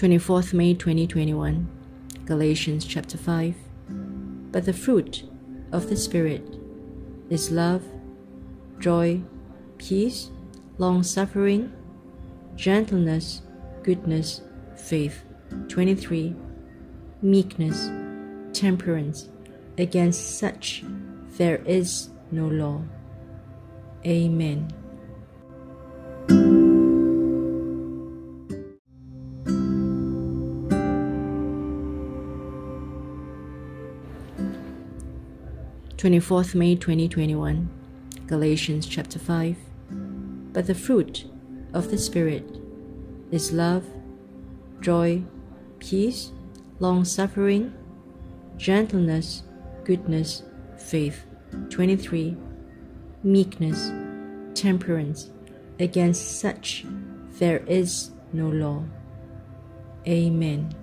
24th May 2021, Galatians chapter 5. But the fruit of the Spirit is love, joy, peace, long suffering, gentleness, goodness, faith. 23. Meekness, temperance. Against such there is no law. Amen. Twenty-fourth May, twenty twenty-one, Galatians chapter five. But the fruit of the Spirit is love, joy, peace, long suffering, gentleness, goodness, faith. 23. Meekness, temperance. Against such there is no law. Amen.